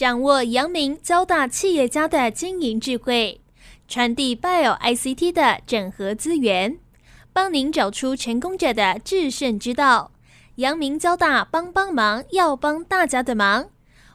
掌握阳明交大企业家的经营智慧，传递 Bio ICT 的整合资源，帮您找出成功者的制胜之道。阳明交大帮帮忙，要帮大家的忙。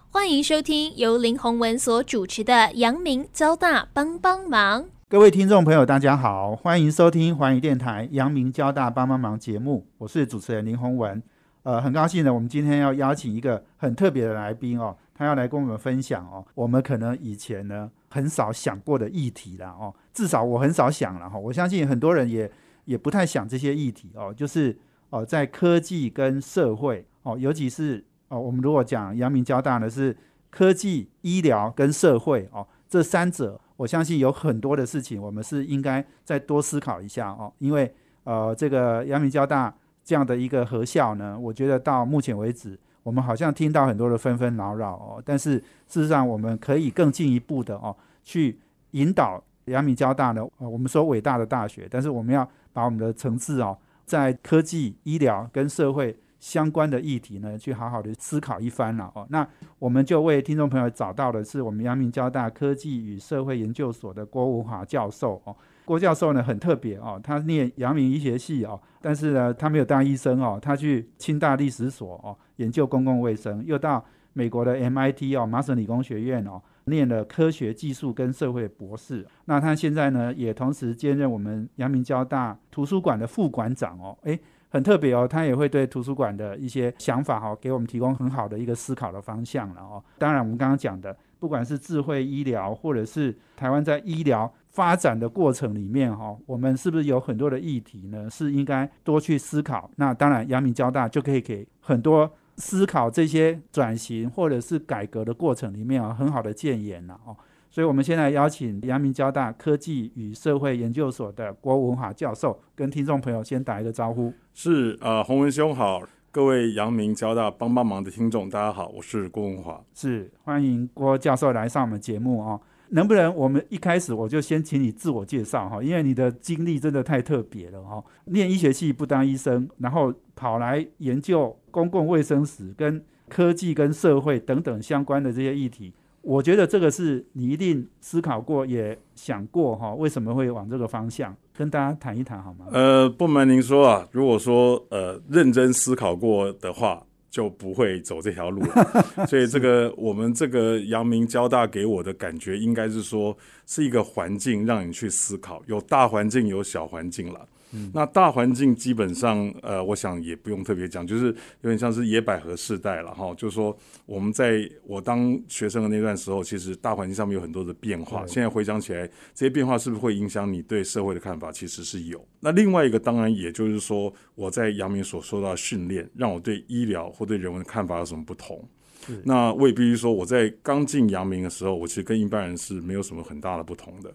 欢迎收听由林宏文所主持的阳明交大帮帮忙。各位听众朋友，大家好，欢迎收听环宇电台阳明交大帮帮忙节目，我是主持人林宏文。呃，很高兴呢，我们今天要邀请一个很特别的来宾哦，他要来跟我们分享哦，我们可能以前呢很少想过的议题啦哦，至少我很少想了哈，我相信很多人也也不太想这些议题哦，就是哦，在科技跟社会哦，尤其是哦，我们如果讲阳明交大呢是科技、医疗跟社会哦，这三者。我相信有很多的事情，我们是应该再多思考一下哦。因为呃，这个阳明交大这样的一个合校呢，我觉得到目前为止，我们好像听到很多的纷纷扰扰哦。但是事实上，我们可以更进一步的哦，去引导阳明交大呢，我们说伟大的大学，但是我们要把我们的层次哦，在科技、医疗跟社会。相关的议题呢，去好好的思考一番了哦。那我们就为听众朋友找到的是我们阳明交大科技与社会研究所的郭文华教授哦。郭教授呢很特别哦，他念阳明医学系哦，但是呢他没有当医生哦，他去清大历史所哦研究公共卫生，又到美国的 MIT 哦麻省理工学院哦念了科学技术跟社会博士。那他现在呢也同时兼任我们阳明交大图书馆的副馆长哦，诶。很特别哦，他也会对图书馆的一些想法哈，给我们提供很好的一个思考的方向了哦。当然，我们刚刚讲的，不管是智慧医疗，或者是台湾在医疗发展的过程里面哈，我们是不是有很多的议题呢？是应该多去思考。那当然，阳明交大就可以给很多思考这些转型或者是改革的过程里面啊，很好的建言了哦。所以，我们现在邀请阳明交大科技与社会研究所的郭文华教授，跟听众朋友先打一个招呼。是，呃，洪文兄好，各位阳明交大帮帮忙的听众，大家好，我是郭文华。是，欢迎郭教授来上我们节目哦。能不能我们一开始我就先请你自我介绍哈？因为你的经历真的太特别了哈。念医学系不当医生，然后跑来研究公共卫生史、跟科技、跟社会等等相关的这些议题。我觉得这个是你一定思考过，也想过哈，为什么会往这个方向？跟大家谈一谈好吗？呃，不瞒您说啊，如果说呃认真思考过的话，就不会走这条路了。所以这个我们这个阳明交大给我的感觉，应该是说是一个环境，让你去思考，有大环境，有小环境了。那大环境基本上，呃，我想也不用特别讲，就是有点像是野百合世代了哈。就是说，我们在我当学生的那段时候，其实大环境上面有很多的变化。现在回想起来，这些变化是不是会影响你对社会的看法？其实是有。那另外一个，当然也就是说，我在阳明所受到的训练，让我对医疗或对人文的看法有什么不同？那我也必须说，我在刚进阳明的时候，我其实跟一般人是没有什么很大的不同的。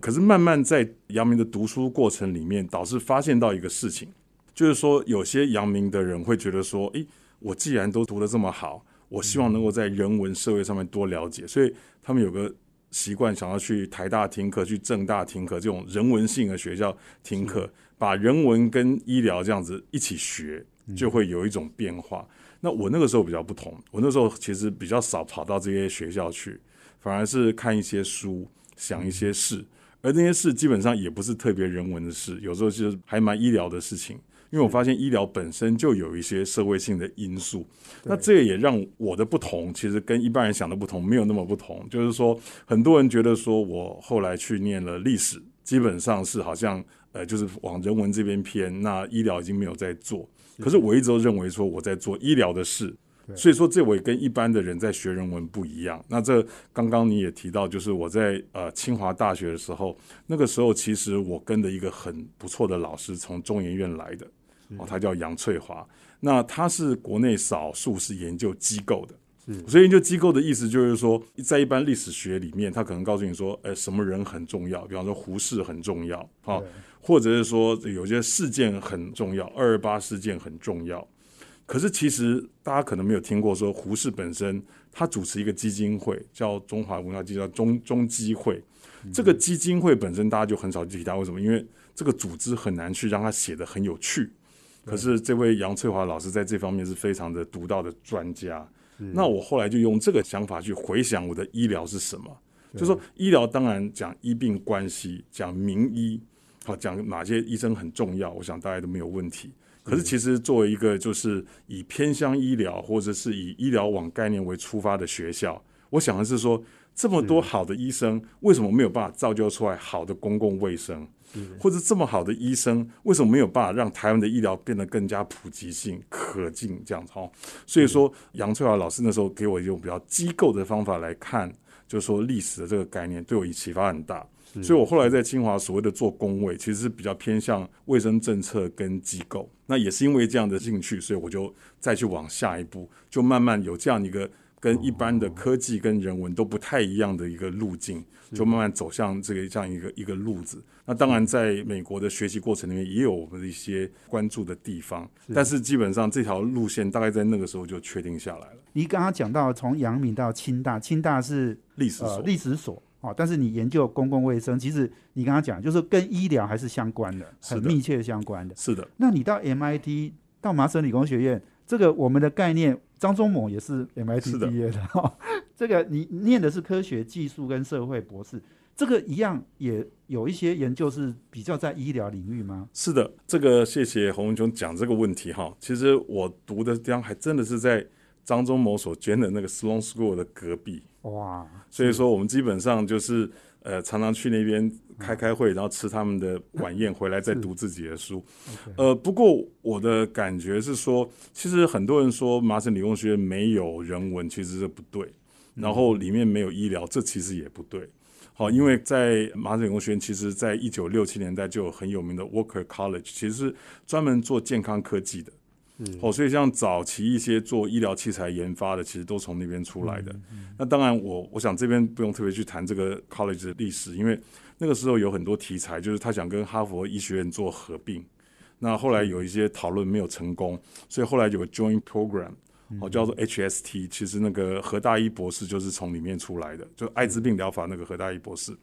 可是慢慢在阳明的读书过程里面，导致发现到一个事情，就是说有些阳明的人会觉得说，诶，我既然都读得这么好，我希望能够在人文社会上面多了解，所以他们有个习惯，想要去台大听课，去政大听课，这种人文性的学校听课，把人文跟医疗这样子一起学，就会有一种变化。那我那个时候比较不同，我那时候其实比较少跑到这些学校去，反而是看一些书，想一些事，而那些事基本上也不是特别人文的事，有时候就是还蛮医疗的事情。因为我发现医疗本身就有一些社会性的因素，那这也让我的不同其实跟一般人想的不同没有那么不同。就是说，很多人觉得说我后来去念了历史，基本上是好像呃就是往人文这边偏，那医疗已经没有在做。可是我一直都认为说我在做医疗的事，所以说这我也跟一般的人在学人文不一样。那这刚刚你也提到，就是我在呃清华大学的时候，那个时候其实我跟着一个很不错的老师从中研院来的，哦，他叫杨翠华。那他是国内少数是研究机构的，所以研究机构的意思就是说，在一般历史学里面，他可能告诉你说，呃，什么人很重要，比方说胡适很重要，啊。或者是说有些事件很重要，二二八事件很重要。可是其实大家可能没有听过，说胡适本身他主持一个基金会，叫中华文化基金，叫中中基会。这个基金会本身大家就很少提它，为什么？因为这个组织很难去让它写的很有趣。可是这位杨翠华老师在这方面是非常的独到的专家，那我后来就用这个想法去回想我的医疗是什么，就说医疗当然讲医病关系，讲名医，好讲哪些医生很重要，我想大家都没有问题。可是其实作为一个就是以偏乡医疗或者是以医疗网概念为出发的学校，我想的是说，这么多好的医生，为什么没有办法造就出来好的公共卫生？或者这么好的医生，为什么没有办法让台湾的医疗变得更加普及性、可敬这样子？哦，所以说杨翠华老师那时候给我一种比较机构的方法来看，就是说历史的这个概念对我启发很大。所以我后来在清华所谓的做工位，其实是比较偏向卫生政策跟机构。那也是因为这样的兴趣，所以我就再去往下一步，就慢慢有这样一个。跟一般的科技跟人文都不太一样的一个路径，就慢慢走向这个这样一个一个路子。那当然，在美国的学习过程里面，也有我们的一些关注的地方，但是基本上这条路线大概在那个时候就确定下来了。你刚刚讲到从阳明到清大，清大是历史所，历史所哦，但是你研究公共卫生，其实你刚刚讲就是跟医疗还是相关的，很密切相关的。是的。那你到 MIT 到麻省理工学院，这个我们的概念。张忠谋也是 MIT 毕业的哈，这个你念的是科学技术跟社会博士，这个一样也有一些研究是比较在医疗领域吗？是的，这个谢谢洪文雄讲这个问题哈。其实我读的地方还真的是在张忠谋所捐的那个 Sloan School 的隔壁哇，所以说我们基本上就是呃常常去那边。开开会，然后吃他们的晚宴，回来再读自己的书。呃，不过我的感觉是说，其实很多人说麻省理工学院没有人文，其实是不对。然后里面没有医疗，这其实也不对。好，因为在麻省理工学院，其实在一九六七年代就有很有名的 Walker College，其实是专门做健康科技的。哦，所以像早期一些做医疗器材研发的，其实都从那边出来的。那当然，我我想这边不用特别去谈这个 college 的历史，因为那个时候有很多题材，就是他想跟哈佛医学院做合并。那后来有一些讨论没有成功，所以后来有个 joint program。哦，叫做 HST，其实那个何大一博士就是从里面出来的，就艾滋病疗法那个何大一博士。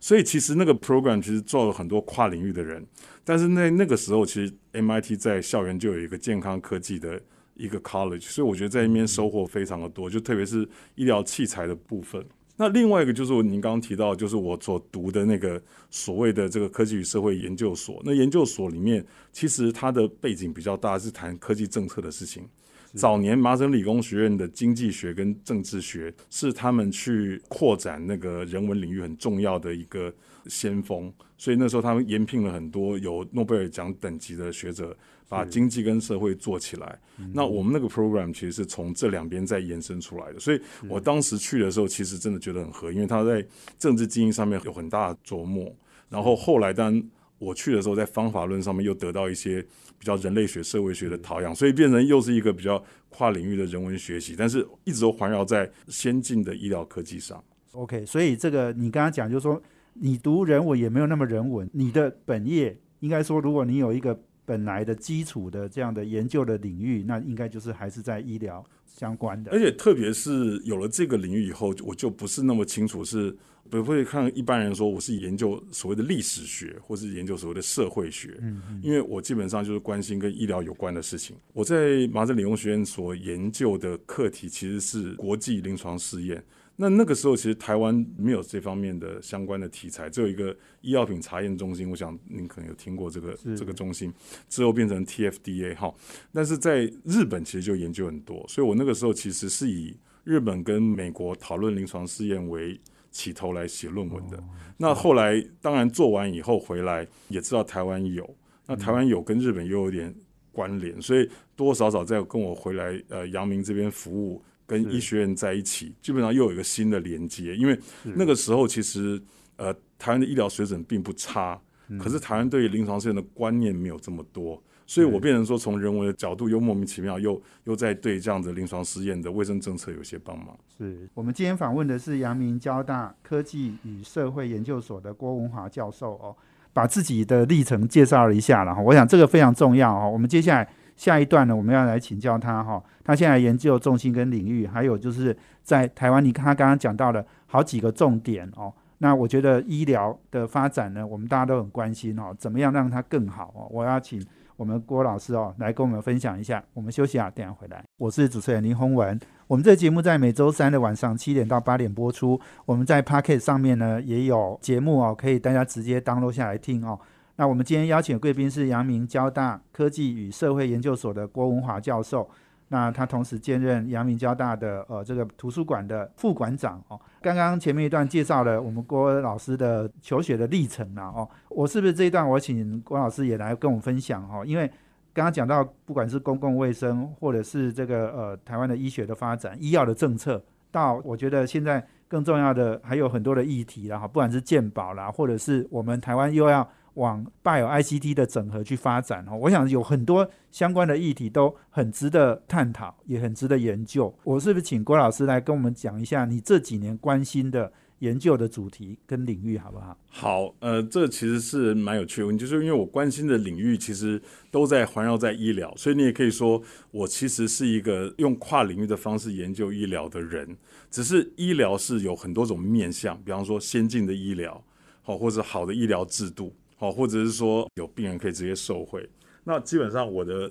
所以其实那个 program 其实做了很多跨领域的人，但是那那个时候其实 MIT 在校园就有一个健康科技的一个 college，所以我觉得在那边收获非常的多，就特别是医疗器材的部分。那另外一个就是您刚刚提到，就是我所读的那个所谓的这个科技与社会研究所，那研究所里面其实它的背景比较大，是谈科技政策的事情。早年麻省理工学院的经济学跟政治学是他们去扩展那个人文领域很重要的一个先锋，所以那时候他们延聘了很多有诺贝尔奖等级的学者，把经济跟社会做起来。那我们那个 program 其实是从这两边再延伸出来的，所以我当时去的时候，其实真的觉得很合，因为他在政治经营上面有很大的琢磨。然后后来当我去的时候，在方法论上面又得到一些。比较人类学、社会学的陶养，所以变成又是一个比较跨领域的人文学习，但是一直都环绕在先进的医疗科技上。OK，所以这个你刚刚讲，就是说你读人文也没有那么人文，你的本业应该说，如果你有一个本来的基础的这样的研究的领域，那应该就是还是在医疗相关的。而且特别是有了这个领域以后，我就不是那么清楚是。不会看一般人说我是研究所谓的历史学，或是研究所谓的社会学，嗯，因为我基本上就是关心跟医疗有关的事情。我在麻省理工学院所研究的课题其实是国际临床试验。那那个时候其实台湾没有这方面的相关的题材，只有一个医药品查验中心。我想您可能有听过这个这个中心，之后变成 TFDA 哈。但是在日本其实就研究很多，所以我那个时候其实是以日本跟美国讨论临床试验为。起头来写论文的，那后来当然做完以后回来也知道台湾有，那台湾有跟日本又有点关联，所以多多少少在跟我回来呃阳明这边服务，跟医学院在一起，基本上又有一个新的连接，因为那个时候其实呃台湾的医疗水准并不差，可是台湾对于临床试验的观念没有这么多。所以我变成说，从人文的角度又莫名其妙，又又在对这样的临床试验的卫生政策有些帮忙。是我们今天访问的是阳明交大科技与社会研究所的郭文华教授哦，把自己的历程介绍了一下然后。我想这个非常重要哦。我们接下来下一段呢，我们要来请教他哈，他现在研究重心跟领域，还有就是在台湾，你看他刚刚讲到了好几个重点哦。那我觉得医疗的发展呢，我们大家都很关心哦，怎么样让它更好哦？我要请。我们郭老师哦，来跟我们分享一下。我们休息啊，等下回来。我是主持人林宏文，我们这节目在每周三的晚上七点到八点播出。我们在 Pocket 上面呢也有节目哦，可以大家直接 download 下来听哦。那我们今天邀请的贵宾是阳明交大科技与社会研究所的郭文华教授。那他同时兼任阳明交大的呃这个图书馆的副馆长哦。刚刚前面一段介绍了我们郭老师的求学的历程了哦。我是不是这一段我请郭老师也来跟我们分享哈？因为刚刚讲到不管是公共卫生或者是这个呃台湾的医学的发展、医药的政策，到我觉得现在更重要的还有很多的议题了哈，不管是健保啦，或者是我们台湾又要。往 Bio ICT 的整合去发展哦，我想有很多相关的议题都很值得探讨，也很值得研究。我是不是请郭老师来跟我们讲一下你这几年关心的研究的主题跟领域，好不好？好，呃，这其实是蛮有趣的，就是因为我关心的领域其实都在环绕在医疗，所以你也可以说我其实是一个用跨领域的方式研究医疗的人。只是医疗是有很多种面向，比方说先进的医疗，好，或者好的医疗制度。好，或者是说有病人可以直接受惠，那基本上我的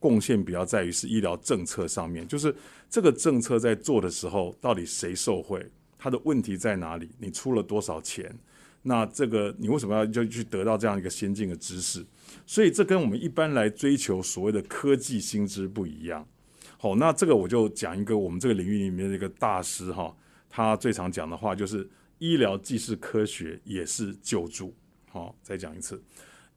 贡献比较在于是医疗政策上面，就是这个政策在做的时候，到底谁受惠，它的问题在哪里，你出了多少钱，那这个你为什么要就去得到这样一个先进的知识？所以这跟我们一般来追求所谓的科技新知不一样。好，那这个我就讲一个我们这个领域里面的一个大师哈，他最常讲的话就是医疗既是科学，也是救助。好，再讲一次，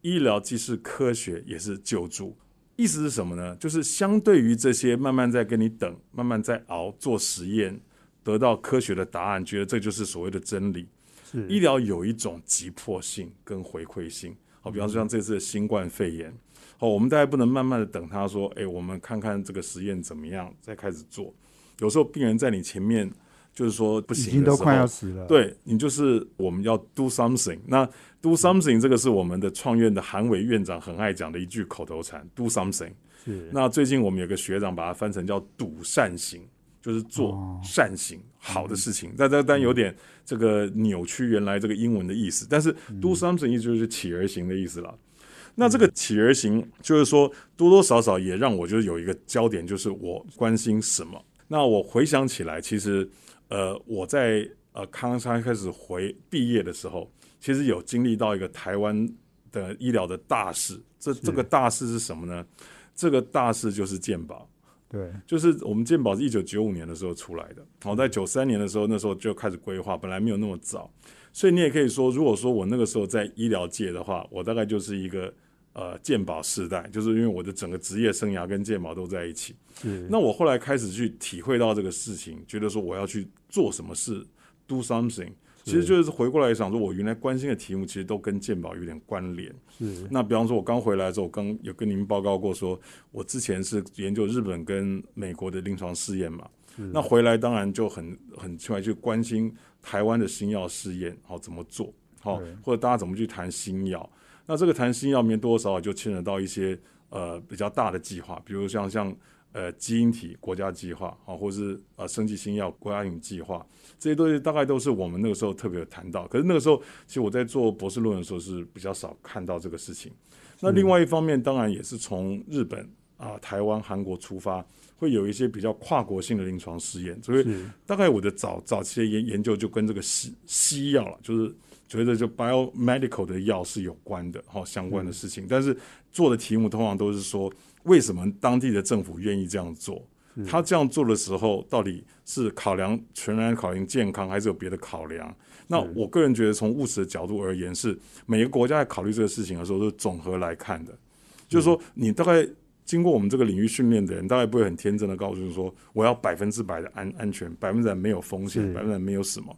医疗既是科学，也是救助。意思是什么呢？就是相对于这些慢慢在跟你等、慢慢在熬、做实验，得到科学的答案，觉得这就是所谓的真理。是医疗有一种急迫性跟回馈性。好，比方说像这次的新冠肺炎，好，我们大家不能慢慢的等他说，哎，我们看看这个实验怎么样，再开始做。有时候病人在你前面。就是说不行，已经都快要死了。对你就是我们要 do something。那 do something 这个是我们的创院的韩伟院长很爱讲的一句口头禅，do something。是。那最近我们有个学长把它翻成叫笃善行，就是做善行好的事情。但但但有点这个扭曲原来这个英文的意思。但是 do something 意思就是起而行的意思了。那这个起而行就是说多多少少也让我就是有一个焦点，就是我关心什么。那我回想起来，其实。呃，我在呃康山开始回毕业的时候，其实有经历到一个台湾的医疗的大事。这这个大事是什么呢？这个大事就是健保。对，就是我们健保是一九九五年的时候出来的。好，在九三年的时候，那时候就开始规划，本来没有那么早。所以你也可以说，如果说我那个时候在医疗界的话，我大概就是一个。呃，鉴宝世代，就是因为我的整个职业生涯跟鉴宝都在一起。那我后来开始去体会到这个事情，觉得说我要去做什么事，do something，其实就是回过来想说，我原来关心的题目其实都跟鉴宝有点关联。是。那比方说，我刚回来的时候，我刚有跟您报告过，说我之前是研究日本跟美国的临床试验嘛。那回来当然就很很出来去关心台湾的新药试验，好怎么做，好或者大家怎么去谈新药。那这个谈新药面多多少少就牵扯到一些呃比较大的计划，比如像像呃基因体国家计划啊，或是呃生技新药国家引计划，这些东西大概都是我们那个时候特别谈到。可是那个时候，其实我在做博士论文的时候是比较少看到这个事情。那另外一方面，当然也是从日本啊、台湾、韩国出发，会有一些比较跨国性的临床试验。所以大概我的早早期的研研究就跟这个西西药了，就是。觉得就 biomedical 的药是有关的，哈，相关的事情。但是做的题目通常都是说，为什么当地的政府愿意这样做？他这样做的时候，到底是考量全然考量健康，还是有别的考量？那我个人觉得，从务实的角度而言，是每个国家在考虑这个事情的时候，是总和来看的。就是说，你大概经过我们这个领域训练的人，大概不会很天真的告诉你说，我要百分之百的安安全，百分之百没有风险，百分之百没有什么。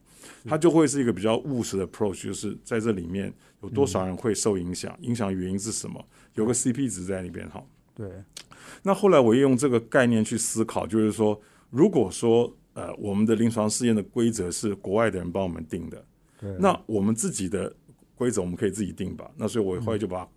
它就会是一个比较务实的 approach，就是在这里面有多少人会受影响，影响原因是什么，有个 CP 值在那边哈。对。那后来我用这个概念去思考，就是说，如果说呃我们的临床试验的规则是国外的人帮我们定的，对。那我们自己的规则我们可以自己定吧？那所以我后来就把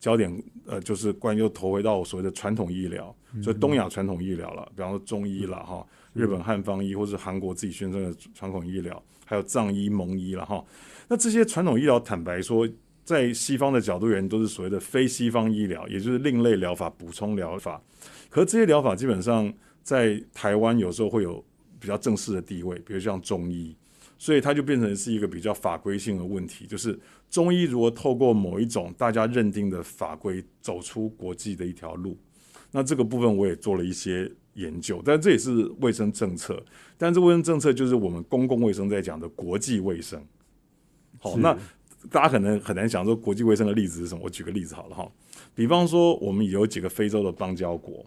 焦点呃就是关又投回到我所谓的传统医疗，所以东亚传统医疗了，比方说中医了哈，日本汉方医或是韩国自己宣称的传统医疗。还有藏医、蒙医了哈，那这些传统医疗，坦白说，在西方的角度而言，都是所谓的非西方医疗，也就是另类疗法、补充疗法。可这些疗法基本上在台湾有时候会有比较正式的地位，比如像中医，所以它就变成是一个比较法规性的问题，就是中医如果透过某一种大家认定的法规走出国际的一条路，那这个部分我也做了一些研究，但这也是卫生政策，但这卫生政策就是我们公共卫生在讲的国际卫生。好，那大家可能很难想说国际卫生的例子是什么，我举个例子好了哈，比方说我们有几个非洲的邦交国。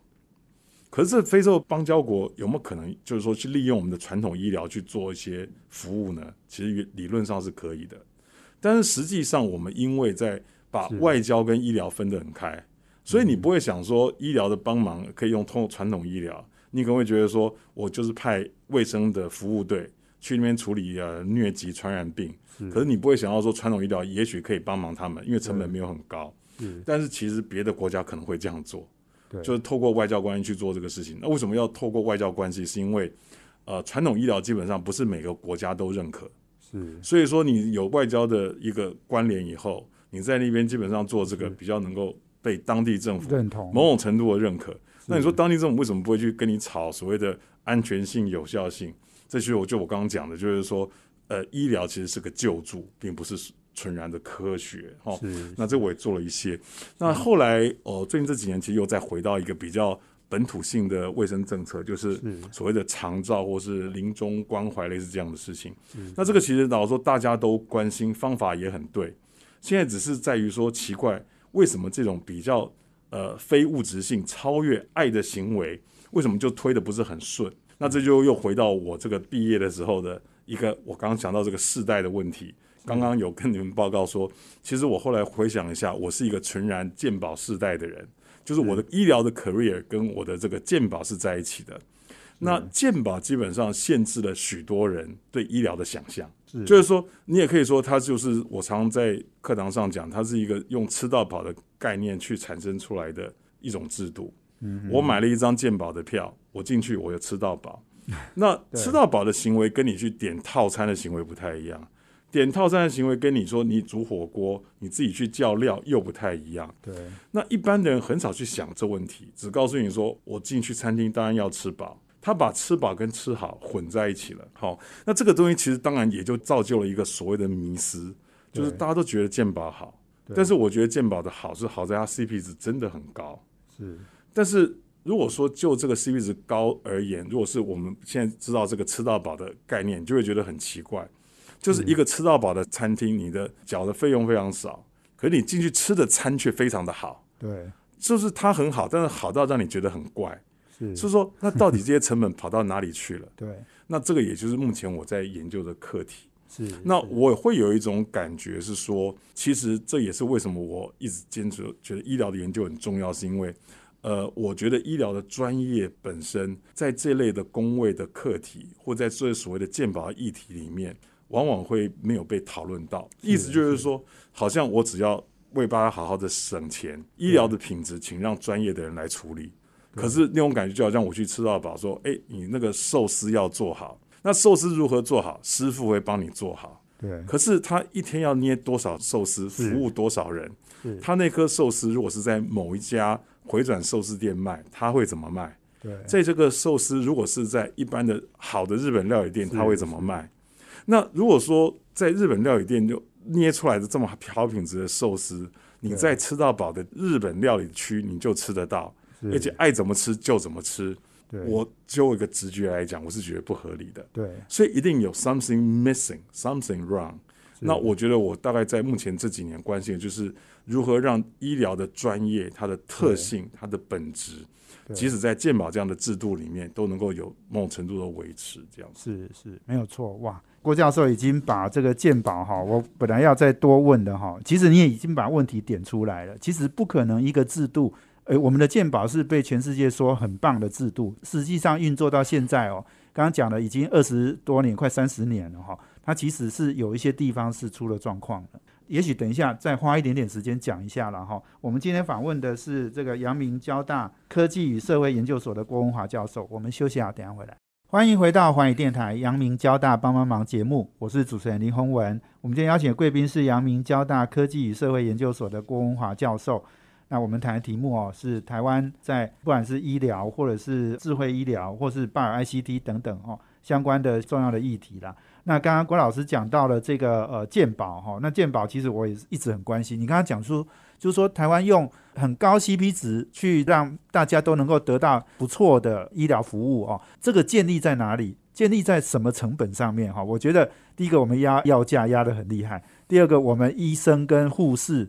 可是这非洲邦交国有没有可能，就是说去利用我们的传统医疗去做一些服务呢？其实理论上是可以的，但是实际上我们因为在把外交跟医疗分得很开，所以你不会想说医疗的帮忙可以用通传统医疗，你可能会觉得说我就是派卫生的服务队去那边处理呃疟疾传染病，是。可是你不会想到说传统医疗也许可以帮忙他们，因为成本没有很高，是。但是其实别的国家可能会这样做。对，就是透过外交关系去做这个事情。那为什么要透过外交关系？是因为呃，传统医疗基本上不是每个国家都认可，是。所以说你有外交的一个关联以后，你在那边基本上做这个比较能够被当地政府认同某种程度的认可。那你说当地政府为什么不会去跟你吵所谓的安全性、有效性？这些我就我刚刚讲的，就是说，呃，医疗其实是个救助，并不是纯然的科学。哈，是那这我也做了一些。那后来，哦，最近这几年其实又再回到一个比较本土性的卫生政策，就是是所谓的长照或是临终关怀类似这样的事情。那这个其实老实说大家都关心，方法也很对。现在只是在于说，奇怪，为什么这种比较呃非物质性、超越爱的行为，为什么就推的不是很顺？那这就又回到我这个毕业的时候的一个，我刚刚讲到这个世代的问题。刚刚有跟你们报告说，其实我后来回想一下，我是一个纯然健保世代的人，就是我的医疗的 career 跟我的这个健保是在一起的。那健保基本上限制了许多人对医疗的想象，是就是说，你也可以说它就是我常在课堂上讲，它是一个用吃到饱的概念去产生出来的一种制度。嗯我买了一张健保的票，我进去我就吃到饱。那吃到饱的行为跟你去点套餐的行为不太一样，点套餐的行为跟你说你煮火锅，你自己去叫料又不太一样。对那一般的人很少去想这问题，只告诉你说我进去餐厅当然要吃饱。他把吃饱跟吃好混在一起了。好，那这个东西其实当然也就造就了一个所谓的迷失，就是大家都觉得健保好，但是我觉得健保的好是好在它 CP 值真的很高。是。但是如果说就这个 CP 值高而言，如果是我们现在知道这个吃到饱的概念，你就会觉得很奇怪，就是一个吃到饱的餐厅，你的缴的费用非常少，可是你进去吃的餐却非常的好，对。就是它很好，但是好到让你觉得很怪，是是说那到底这些成本跑到哪里去了？对那这个也就是目前我在研究的课题。是那我会有一种感觉是说，其实这也是为什么我一直坚持觉得医疗的研究很重要，是因为，呃，我觉得医疗的专业本身在这类的工位的课题，或在这所谓的健保议题里面，往往会没有被讨论到。意思就是说，好像我只要为大家好好的省钱，医疗的品质，请让专业的人来处理。可是那种感觉就好像我去吃到饱，说，哎，你那个寿司要做好，那寿司如何做好，师傅会帮你做好。对。可是他一天要捏多少寿司，服务多少人？是？他那颗寿司如果是在某一家回转寿司店卖，他会怎么卖？对。在这个寿司如果是在一般的好的日本料理店，他会怎么卖？那如果说在日本料理店就捏出来的这么好品质的寿司，你在吃到饱的日本料理区你就吃得到，是而且爱怎么吃就怎么吃。对我就一个直觉来讲，我是觉得不合理的。对所以一定有 something missing, something wrong。那我觉得我大概在目前这几年关心的就是如何让医疗的专业、它的特性、它的本质，即使在健保这样的制度里面，都能够有某种程度的维持。这样子，是是没有错哇。郭教授已经把这个鉴宝哈，我本来要再多问的哈，其实你也已经把问题点出来了。其实不可能一个制度，诶，我们的鉴宝是被全世界说很棒的制度，实际上运作到现在哦，刚刚讲了已经二十多年，快三十年了哈，它其实是有一些地方是出了状况的。也许等一下再花一点点时间讲一下了哈。我们今天访问的是这个阳明交大科技与社会研究所的郭文华教授。我们休息啊，等下回来。欢迎回到环宇电台阳明交大帮帮忙节目，我是主持人林宏文。我们今天邀请的贵宾是阳明交大科技与社会研究所的郭文华教授。那我们谈的题目哦，是台湾在不管是医疗或者是智慧医疗，或是 Bio ICT 等等哦相关的重要的议题啦。那刚刚郭老师讲到了这个呃健保哈，那健保其实我也是一直很关心。你刚刚讲出就是说台湾用很高 CP 值去让大家都能够得到不错的医疗服务哦，这个建立在哪里？建立在什么成本上面哈？我觉得第一个我们压药价压得很厉害，第二个我们医生跟护士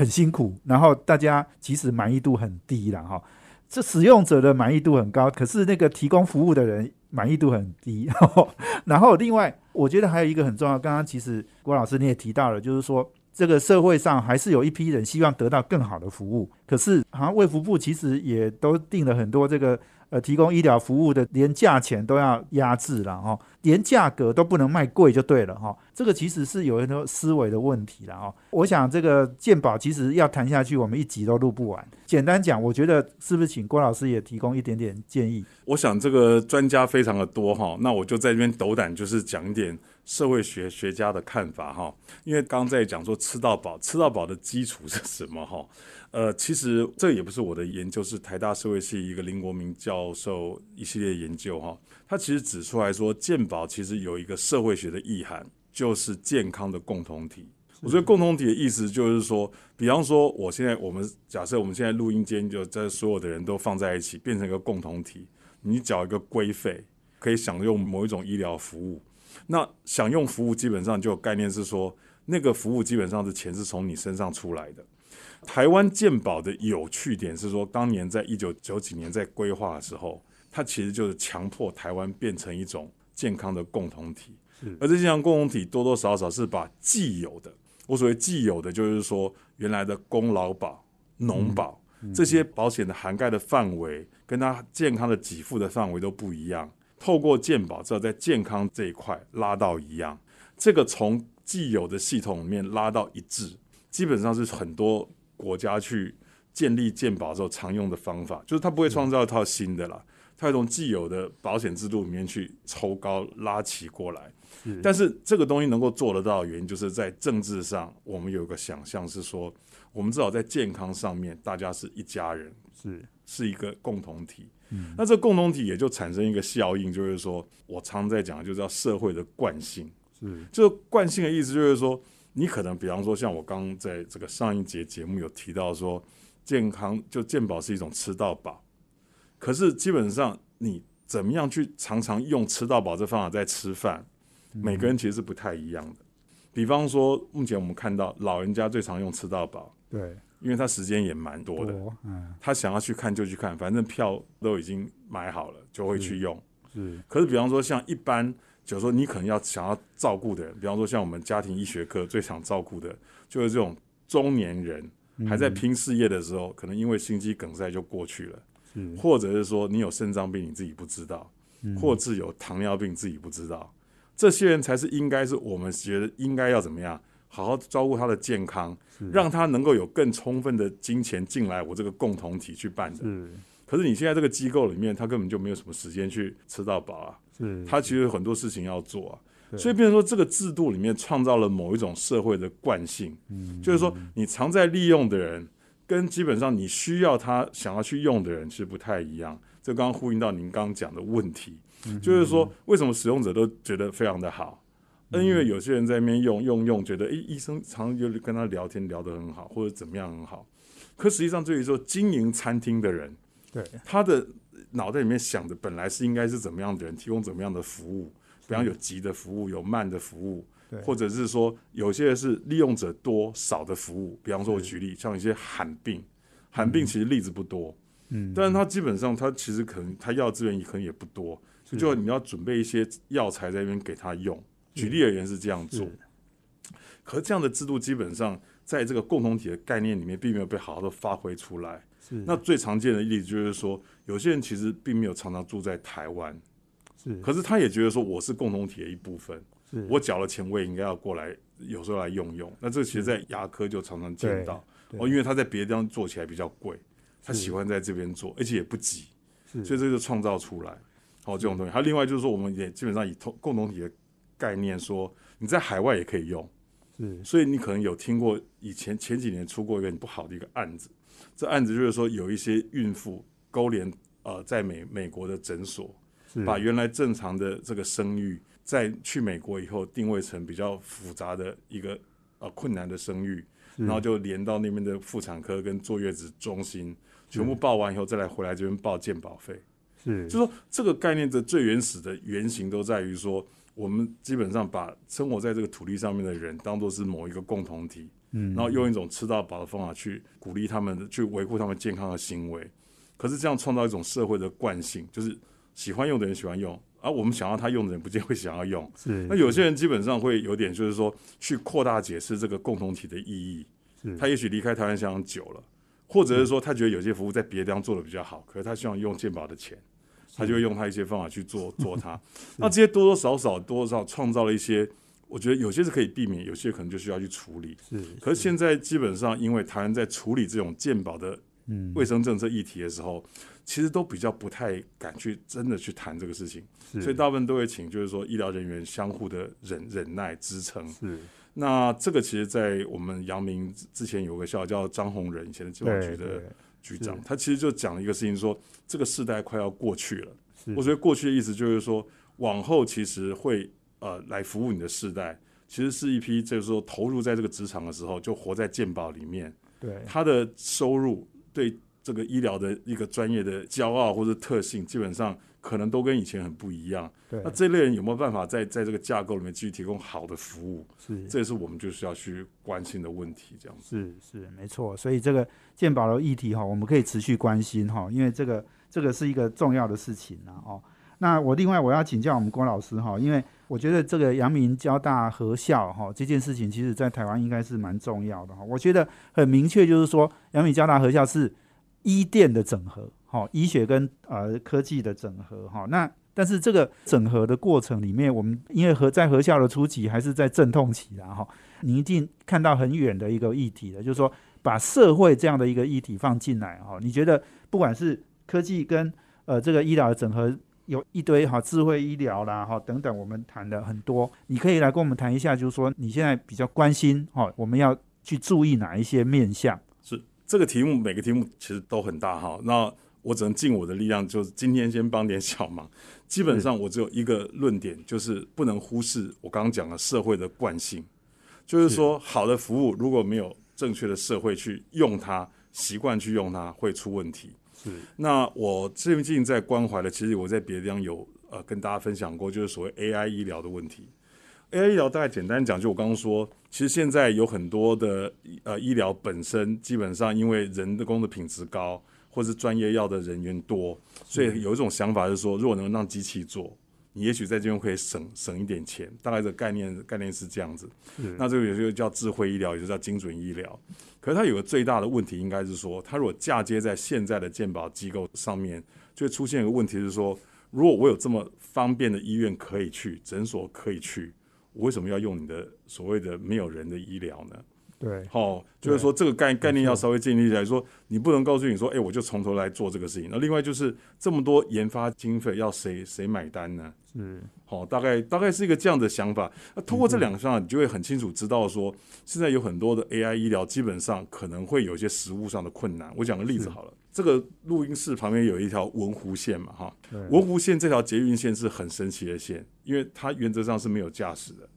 很辛苦，然后大家其实满意度很低了哈。这使用者的满意度很高，可是那个提供服务的人满意度很低。然后另外，我觉得还有一个很重要，刚刚其实郭老师你也提到了，就是说这个社会上还是有一批人希望得到更好的服务，可是好像卫福部其实也都定了很多这个。呃，提供医疗服务的连价钱都要压制了哈，连价格都不能卖贵就对了哈。这个其实是有很多思维的问题了哈。我想这个鉴宝其实要谈下去，我们一集都录不完。简单讲，我觉得是不是请郭老师也提供一点点建议？我想这个专家非常的多哈，那我就在这边斗胆就是讲一点社会学学家的看法哈。因为刚在讲说吃到饱，吃到饱的基础是什么哈？呃，其实这也不是我的研究，是台大社会系一个林国明教授一系列研究哈。他其实指出来说，健保其实有一个社会学的意涵，就是健康的共同体。我觉得共同体的意思就是说，比方说，我现在我们假设我们现在录音间就在所有的人都放在一起，变成一个共同体。你缴一个规费，可以享用某一种医疗服务。那享用服务基本上就有概念是说，那个服务基本上是钱是从你身上出来的。台湾健保的有趣点是说，当年在一九九几年在规划的时候，它其实就是强迫台湾变成一种健康的共同体。而这健康共同体多多少少是把既有的，我所谓既有的，就是说原来的公劳保、农保这些保险的涵盖的范围，跟它健康的给付的范围都不一样。透过健保之后，在健康这一块拉到一样，这个从既有的系统里面拉到一致，基本上是很多。国家去建立健保之后常用的方法，就是它不会创造一套新的啦，他从既有的保险制度里面去抽高拉起过来。但是这个东西能够做得到的原因，就是在政治上，我们有个想象是说，我们至少在健康上面，大家是一家人，是是一个共同体。嗯，那这共同体也就产生一个效应，就是说我常在讲，就叫社会的惯性。是，这个惯性的意思就是说。你可能比方说，像我刚在这个上一节节目有提到说，健康就健保是一种吃到饱，可是基本上你怎么样去常常用吃到饱这方法在吃饭，每个人其实是不太一样的。比方说，目前我们看到老人家最常用吃到饱，对，因为他时间也蛮多的，嗯，他想要去看就去看，反正票都已经买好了，就会去用。是，可是比方说像一般。就是说，你可能要想要照顾的人，比方说像我们家庭医学科最常照顾的，就是这种中年人还在拼事业的时候，可能因为心肌梗塞就过去了，或者是说你有肾脏病你自己不知道，或者有糖尿病自己不知道，这些人才是应该是我们觉得应该要怎么样好好照顾他的健康，让他能够有更充分的金钱进来我这个共同体去办的。可是你现在这个机构里面，他根本就没有什么时间去吃到饱啊。他其实有很多事情要做啊，所以变成说这个制度里面创造了某一种社会的惯性，就是说你常在利用的人，跟基本上你需要他想要去用的人其实不太一样。这刚刚呼应到您刚刚讲的问题，就是说为什么使用者都觉得非常的好？那因为有些人在那边用用用，觉得诶，医生常就跟他聊天聊得很好，或者怎么样很好。可实际上，对于说经营餐厅的人，对他的。脑袋里面想的本来是应该是怎么样的人提供怎么样的服务，比方有急的服务，有慢的服务，或者是说有些是利用者多少的服务。比方说，我举例，像一些罕病，罕病其实例子不多，嗯，但是他基本上他其实可能他要资源可能也不多，就你要准备一些药材在那边给他用。举例而言是这样做，可是这样的制度基本上在这个共同体的概念里面并没有被好好的发挥出来。那最常见的例子就是说，有些人其实并没有常常住在台湾，是，可是他也觉得说我是共同体的一部分，是我缴了钱，我也应该要过来，有时候来用用。那这其实，在牙科就常常见到，哦，因为他在别的地方做起来比较贵，他喜欢在这边做，而且也不急，所以这就创造出来，好这种东西。还有另外就是说，我们也基本上以同共同体的概念说，你在海外也可以用，是。所以你可能有听过以前前几年出过一个很不好的一个案子，这案子就是说有一些孕妇勾连呃在美美国的诊所，把原来正常的这个生育，在去美国以后定位成比较复杂的一个呃困难的生育，然后就连到那边的妇产科跟坐月子中心，全部报完以后再来回来这边报健保费。是就说这个概念的最原始的原型都在于说，我们基本上把生活在这个土地上面的人当做是某一个共同体，嗯，然后用一种吃到饱的方法去鼓励他们，去维护他们健康的行为。可是这样创造一种社会的惯性，就是喜欢用的人喜欢用，而我们想要他用的人不见会想要用。是那有些人基本上会有点就是说去扩大解释这个共同体的意义。是他也许离开台湾相当久了，或者是说他觉得有些服务在别的地方做的比较好，可是他希望用健保的钱，他就会用他一些方法去做 做它。那这些多多少少多多少少创造了一些，我觉得有些是可以避免，有些可能就需要去处理。是，可是现在基本上，因为台湾在处理这种健保的嗯卫生政策议题的时候，其实都比较不太敢去真的去谈这个事情，所以大部分都会请就是说医疗人员相互的忍忍耐支撑。是。那这个其实，在我们阳明之之前有个校叫张宏仁，以前的健保局的局长，他其实就讲了一个事情说这个世代快要过去了。我觉得过去的意思就是说，往后其实会呃来服务你的世代，其实是一批就是说投入在这个职场的时候，就活在健保里面，对。他的收入对这个医疗的一个专业的骄傲或者特性，基本上可能都跟以前很不一样。对那这类人有没有办法在在这个架构里面继续提供好的服务？是这也是我们就是要去关心的问题。这样子，是是没错，所以这个健保的议题哈，我们可以持续关心哈，因为这个这个是一个重要的事情啊哦。那我另外我要请教我们郭老师哈，因为我觉得这个阳明交大合校哈这件事情，其实在台湾应该是蛮重要的哈。我觉得很明确，就是说阳明交大合校是医电的整合，哈，医学跟呃科技的整合哈。那但是这个整合的过程里面，我们因为和在合校的初期还是在阵痛期啦哈，你一定看到很远的一个议题的，就是说把社会这样的一个议题放进来哈。你觉得不管是科技跟呃这个医疗的整合，有一堆哈智慧医疗啦哈等等，我们谈的很多，你可以来跟我们谈一下，就是说你现在比较关心哈，我们要去注意哪一些面向？是这个题目每个题目其实都很大哈。那我只能尽我的力量，就是今天先帮点小忙。基本上我只有一个论点，就是不能忽视我刚刚讲的社会的惯性，就是说好的服务如果没有正确的社会去用它，习惯去用它，会出问题。是那我最近在关怀的，其实我在别的地方有呃跟大家分享过，就是所谓 AI 医疗的问题。AI 医疗大概简单讲，就我刚刚说，其实现在有很多的呃医疗本身基本上因为人的工的品质高，或是专业要的人员多，所以有一种想法是说，如果能让机器做，你也许在这边可以省省一点钱。大概的概念概念是这样子。那这个也就叫智慧医疗，也就叫精准医疗。可是它有个最大的问题，应该是说，它如果嫁接在现在的健保机构上面，就会出现一个问题是说，如果我有这么方便的医院可以去，诊所可以去，我为什么要用你的所谓的没有人的医疗呢？对好、就是说这个概概念要稍微建立起来说，你不能告诉你说，哎、我就从头来做这个事情。那另外就是这么多研发经费要谁谁买单呢？是好、大概大概是一个这样的想法。那通过这两项，你就会很清楚知道说，现在有很多的 AI 医疗基本上可能会有一些实物上的困难。我讲个例子好了，这个录音室旁边有一条文湖线嘛，哈，文湖线这条捷运线是很神奇的线，因为它原则上是没有驾驶的。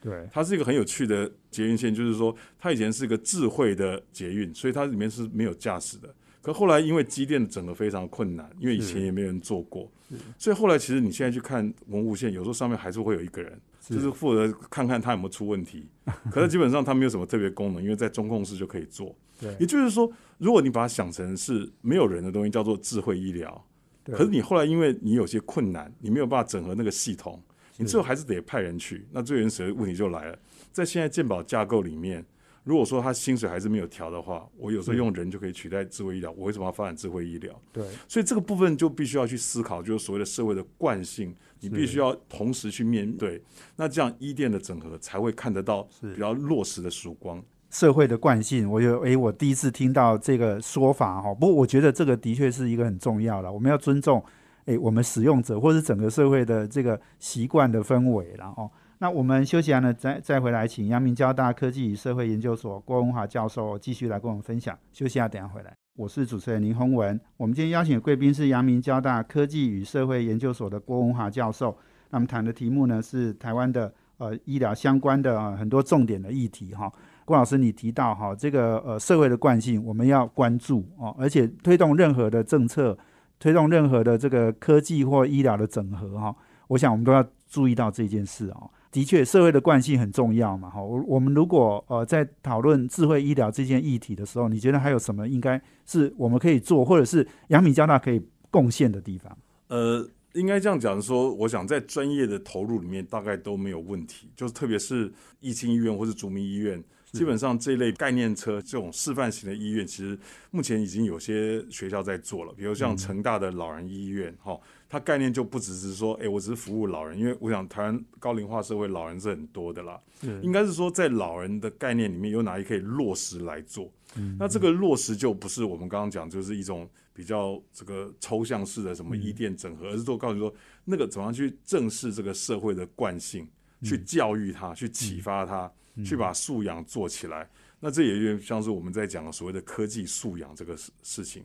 对它是一个很有趣的捷运线，就是说它以前是一个智慧的捷运，所以它里面是没有驾驶的。可后来因为机电的整合非常困难，因为以前也没有人做过，所以后来其实你现在去看文湖线，有时候上面还是会有一个人，就是负责看看它有没有出问题。可是基本上它没有什么特别功能，因为在中控室就可以做。对也就是说，如果你把它想成是没有人的东西，叫做智慧医疗。对可是你后来因为你有些困难，你没有办法整合那个系统，你最后还是得派人去。那最原始的问题就来了，在现在健保架构里面，如果说他薪水还是没有调的话，我有时候用人就可以取代智慧医疗，我为什么要发展智慧医疗？对所以这个部分就必须要去思考，就是所谓的社会的惯性，你必须要同时去面对。那这样医电的整合才会看得到比较落实的曙光。社会的惯性，我觉得，诶，我第一次听到这个说法哈。不过，我觉得这个的确是一个很重要的，我们要尊重，诶，我们使用者或是整个社会的这个习惯的氛围然后。那我们休息完了，再再回来，请阳明交大科技与社会研究所郭文华教授继续来跟我们分享。休息下，等下回来。我是主持人林宏文。我们今天邀请的贵宾是阳明交大科技与社会研究所的郭文华教授。那么谈的题目呢是台湾的呃医疗相关的、呃、很多重点的议题哈。郭老师，你提到哈这个呃社会的惯性，我们要关注哦，而且推动任何的政策，推动任何的这个科技或医疗的整合哈，我想我们都要注意到这件事哦。的确，社会的惯性很重要嘛哈。我我们如果呃在讨论智慧医疗这件议题的时候，你觉得还有什么应该是我们可以做，或者是阳明交大可以贡献的地方？呃。应该这样讲说，我想在专业的投入里面大概都没有问题，就是特别是疫情医院或是主民医院，基本上这类概念车这种示范型的医院，其实目前已经有些学校在做了，比如像成大的老人医院，哈，它概念就不只是说，哎，我只是服务老人，因为我想台湾高龄化社会老人是很多的啦，应该是说在老人的概念里面有哪一可以落实来做，那这个落实就不是我们刚刚讲，就是一种。比较这个抽象式的什么医电整合，而是都告诉说那个怎么样去正视这个社会的惯性，去教育他，去启发他，去把素养做起来。那这也就像是我们在讲所谓的科技素养这个事事情。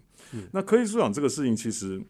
那科技素养这个事情，其实，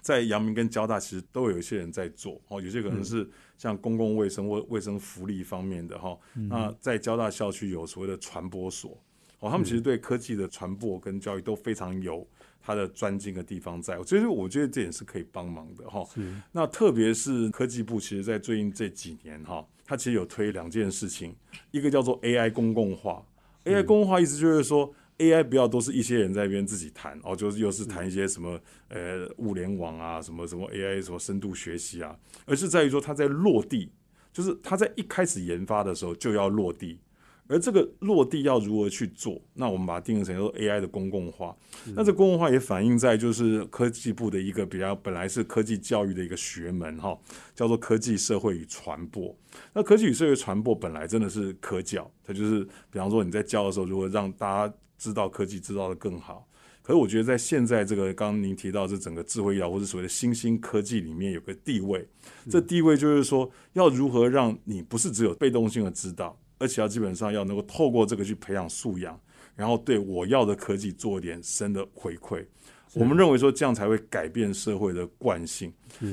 在阳明跟交大其实都有一些人在做哦，有些可能是像公共卫生或卫生福利方面的哈。那在交大校区有所谓的传播所哦，他们其实对科技的传播跟教育都非常有。他的专精的地方在，所以我觉得这也是可以帮忙的哈。那特别是科技部，其实在最近这几年哈，他其实有推两件事情，一个叫做 AI 公共化。AI 公共化意思就是说，AI 不要都是一些人在那边自己谈哦，就是又是谈一些什么呃物联网啊，什么什么 AI 什么深度学习啊，而是在于说它在落地，就是它在一开始研发的时候就要落地。而这个落地要如何去做？那我们把它定义成说 AI 的公共化。那这公共化也反映在就是科技部的一个比较本来是科技教育的一个学门哈，叫做科技社会与传播。那科技与社会传播本来真的是科教，它就是比方说你在教的时候，如何让大家知道科技知道的更好。可是我觉得在现在这个刚刚您提到这整个智慧医疗或者所谓的新兴科技里面有个地位，这地位就是说要如何让你不是只有被动性的知道。而且要基本上要能够透过这个去培养素养，然后对我要的科技做一点深的回馈。我们认为说这样才会改变社会的惯性。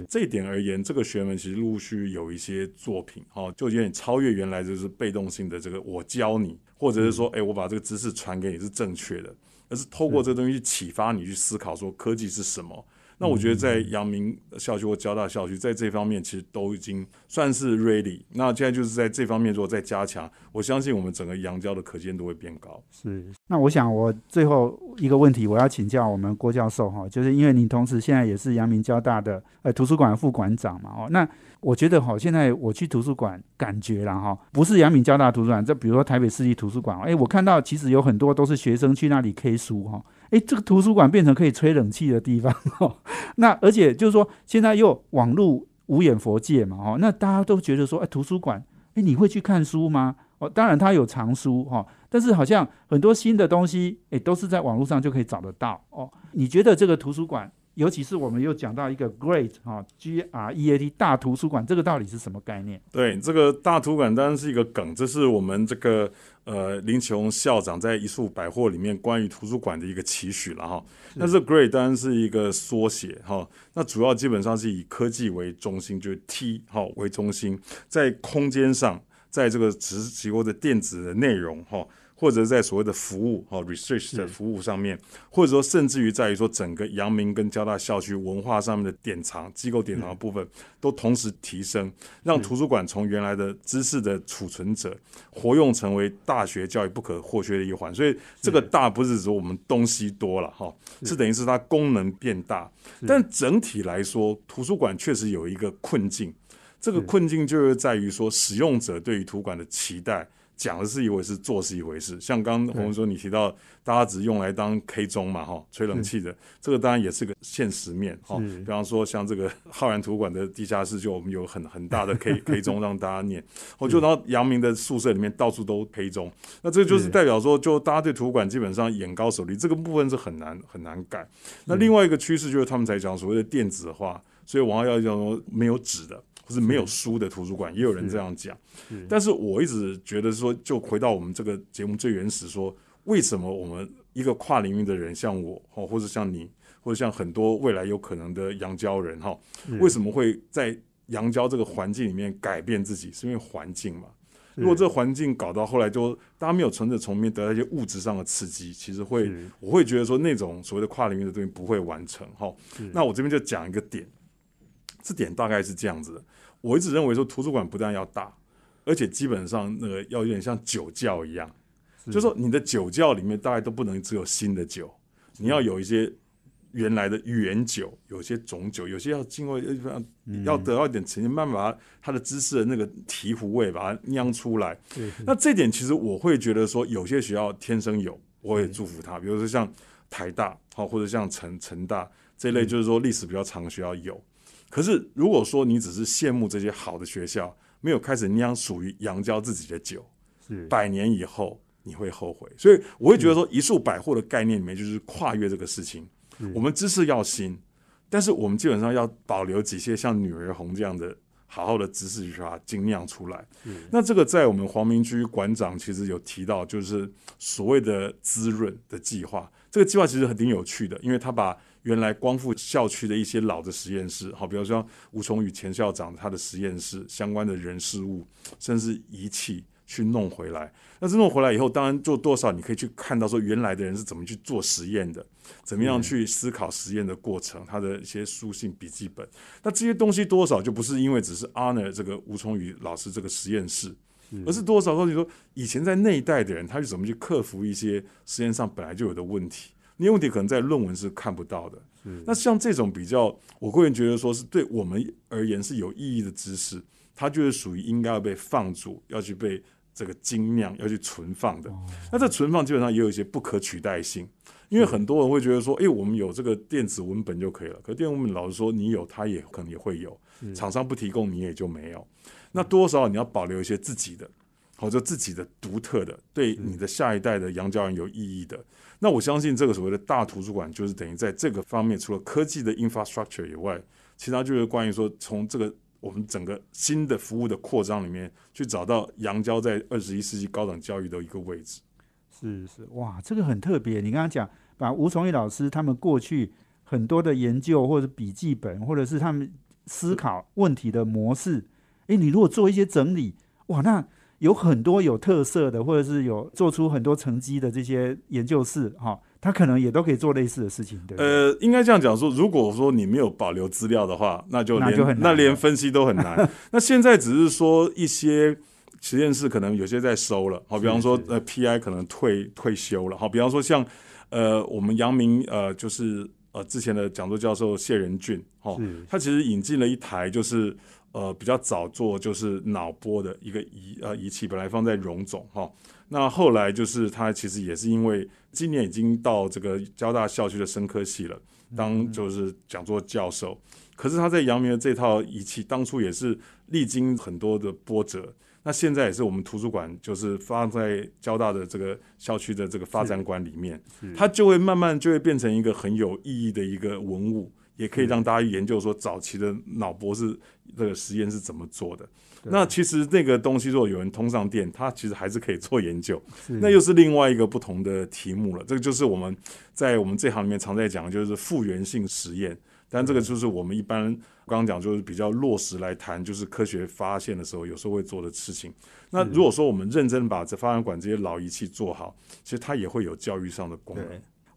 这一点而言，这个学门其实陆续有一些作品，哦，就有点超越原来就是被动性的这个我教你，或者是说，哎，我把这个知识传给你是正确的，而是透过这个东西去启发你去思考说科技是什么。那我觉得在阳明校区或交大校区，在这方面其实都已经算是 ready。那现在就是在这方面如果再加强，我相信我们整个阳交的可见度会变高。是。那我想我最后一个问题，我要请教我们郭教授哈，就是因为您同时现在也是阳明交大的呃图书馆副馆长嘛哦。那我觉得哈，现在我去图书馆感觉了哈，不是阳明交大图书馆，这比如说台北市立图书馆，哎，我看到其实有很多都是学生去那里 K 书哈。哎，这个图书馆变成可以吹冷气的地方哦。那而且就是说，现在又网络无眼佛界嘛，哦，那大家都觉得说，哎，图书馆，哎，你会去看书吗？哦，当然它有藏书哈，但是好像很多新的东西，哎，都是在网络上就可以找得到哦。你觉得这个图书馆？尤其是我们又讲到一个 Great 哈 G R E A T 大图书馆，这个到底是什么概念？对，这个大图书馆当然是一个梗，这是我们这个呃林琼校长在一束百货里面关于图书馆的一个期许了哈。那这 Great 当然是一个缩写哈，那主要基本上是以科技为中心，就是 T 哈为中心，在空间上，在这个只是提供的电子的内容哈。或者在所谓的服务哦，research 的服务上面，或者说甚至于在于说整个阳明跟交大校区文化上面的典藏机构典藏的部分，都同时提升，让图书馆从原来的知识的储存者，活用成为大学教育不可或缺的一环。所以这个大不是说我们东西多了哈，是等于是它功能变大。但整体来说，图书馆确实有一个困境，这个困境就是在于说使用者对于图书馆的期待。讲的是一回事，做是一回事。像刚我们说你提到，大家只用来当 K 钟嘛，哈，吹冷气的，这个当然也是个现实面，哈。比方说像这个 浩然图书馆的地下室，就我们有很很大的 K K 钟让大家念。我就然后阳明的宿舍里面到处都 K 钟，那这就是代表说，就大家对图书馆基本上眼高手低，这个部分是很难很难改。那另外一个趋势就是他们才讲所谓的电子化，所以我要要讲说没有纸的。或是没有书的图书馆，也有人这样讲。但是我一直觉得说，就回到我们这个节目最原始，说为什么我们一个跨领域的人，像我哦，或者像你，或者像很多未来有可能的洋交人哈，为什么会在洋交这个环境里面改变自己？是因为环境嘛？如果这个环境搞到后来，就大家没有存着从里面得到一些物质上的刺激，其实会，我会觉得说那种所谓的跨领域的东西不会完成哈。那我这边就讲一个点，这点大概是这样子的。我一直认为说图书馆不但要大，而且基本上那个要有点像酒窖一样，就说你的酒窖里面大概都不能只有新的酒，你要有一些。原来的原酒，有些种酒，有些要经过要要得到一点沉淀，慢慢把它的知识的那个醍醐味把它酿出来。那这点其实我会觉得说，有些学校天生有，我也祝福他。比如说像台大，好或者像成成大这类，就是说历史比较长的学校有。可是如果说你只是羡慕这些好的学校，没有开始酿属于杨娇自己的酒，百年以后你会后悔。所以我会觉得说，一束百货的概念里面就是跨越这个事情。我们知识要新，但是我们基本上要保留几些像女儿红这样的好好的知识，去把它精酿出来。那这个在我们黄明居馆长其实有提到，就是所谓的滋润的计划。这个计划其实很挺有趣的，因为他把原来光复校区的一些老的实验室，好，比如说吴崇宇前校长他的实验室相关的人事物，甚至仪器。去弄回来，那这弄回来以后，当然做多少，你可以去看到说原来的人是怎么去做实验的，怎么样去思考实验的过程，他的一些书信笔记本。那这些东西多少就不是因为只是 honor 这个吴崇宇老师这个实验室，而是多少告诉你说，以前在那一代的人，他是怎么去克服一些实验上本来就有的问题，那些问题可能在论文是看不到的。那像这种比较，我个人觉得说是对我们而言是有意义的知识，它就是属于应该要被放逐，要去被。这个精酿要去存放的，那这存放基本上也有一些不可取代性，因为很多人会觉得说，哎，我们有这个电子文本就可以了。可电子文本老实说，你有，它也可能也会有，厂商不提供，你也就没有。那多少你要保留一些自己的，或者自己的独特的，对你的下一代的杨教人有意义的。那我相信这个所谓的大图书馆，就是等于在这个方面，除了科技的 infrastructure 以外，其他就是关于说从这个。我们整个新的服务的扩张里面，去找到杨娇在二十一世纪高等教育的一个位置。是是，哇，这个很特别。你刚刚讲，把吴崇义老师他们过去很多的研究，或者笔记本，或者是他们思考问题的模式，诶，你如果做一些整理，哇，那有很多有特色的，或者是有做出很多成绩的这些研究室，哈。他可能也都可以做类似的事情，对。呃，应该这样讲说，如果说你没有保留资料的话，那就连那连分析都很难。那现在只是说一些实验室可能有些在收了，好，比方说呃 PI 可能退退休了，好，比方说像呃我们阳明呃就是呃之前的讲座教授谢仁俊，哈，他其实引进了一台就是呃比较早做就是脑波的一个仪呃仪器，本来放在荣总哈。那后来就是他其实也是因为今年已经到这个交大校区的生科系了，当就是讲座教授。可是他在阳明的这套仪器当初也是历经很多的波折，那现在也是我们图书馆就是放在交大的这个校区的这个发展馆里面，它就会慢慢就会变成一个很有意义的一个文物，也可以让大家研究说早期的脑波是这个实验是怎么做的。那其实那个东西，如果有人通上电，它其实还是可以做研究。那又是另外一个不同的题目了。这个就是我们在我们这行里面常在讲，就是复原性实验。但这个就是我们一般刚刚讲，就是比较落实来谈，就是科学发现的时候，有时候会做的事情。那如果说我们认真把这发展馆这些老仪器做好，其实它也会有教育上的功能。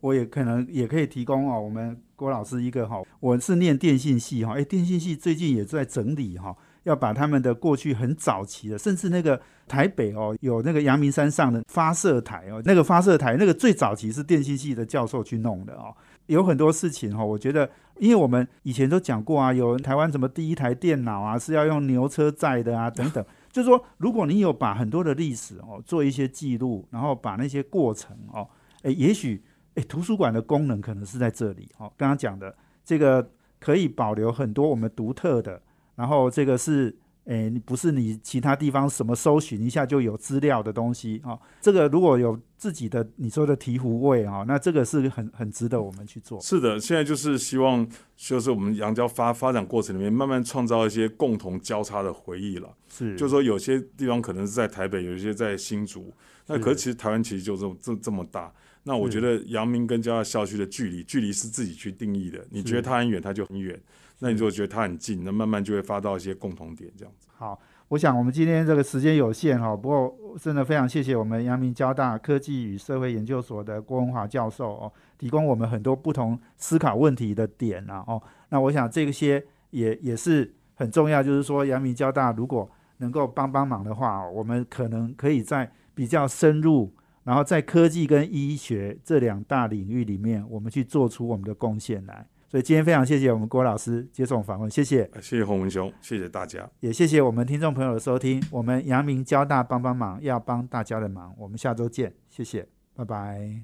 我也可能也可以提供哦，我们郭老师一个哈，我是念电信系哈，哎，电信系最近也在整理哈。要把他们的过去很早期的，甚至那个台北哦，有那个阳明山上的发射台哦，那个发射台那个最早期是电信系的教授去弄的哦，有很多事情哈，我觉得，因为我们以前都讲过啊，有台湾什么第一台电脑啊是要用牛车载的啊等等，就是说，如果你有把很多的历史哦做一些记录，然后把那些过程哦，诶，也许诶，图书馆的功能可能是在这里哦，刚刚讲的这个可以保留很多我们独特的。然后这个是诶，你不是你其他地方什么搜寻一下就有资料的东西哦、这个如果有自己的你说的醍醐味啊、那这个是很很值得我们去做。是的，现在就是希望，就是我们阳交发发展过程里面，慢慢创造一些共同交叉的回忆了。是，就是说，有些地方可能是在台北，有一些在新竹，那可是其实台湾其实就这么这这么大。那我觉得阳明跟交大校区的距离，距离是自己去定义的。你觉得它很远，它就很远；那你如果觉得它很近，那慢慢就会发到一些共同点，这样子。好，我想我们今天这个时间有限哈，不过真的非常谢谢我们阳明交大科技与社会研究所的郭文华教授哦，提供我们很多不同思考问题的点啊哦。那我想这些也也是很重要，就是说阳明交大如果能够帮帮忙的话，我们可能可以在比较深入，然后在科技跟医学这两大领域里面，我们去做出我们的贡献来。所以今天非常谢谢我们郭老师接受访问，谢谢。呃谢谢洪文兄，谢谢大家。也谢谢我们听众朋友的收听。我们阳明交大帮帮忙，要帮大家的忙。我们下周见，谢谢，拜拜。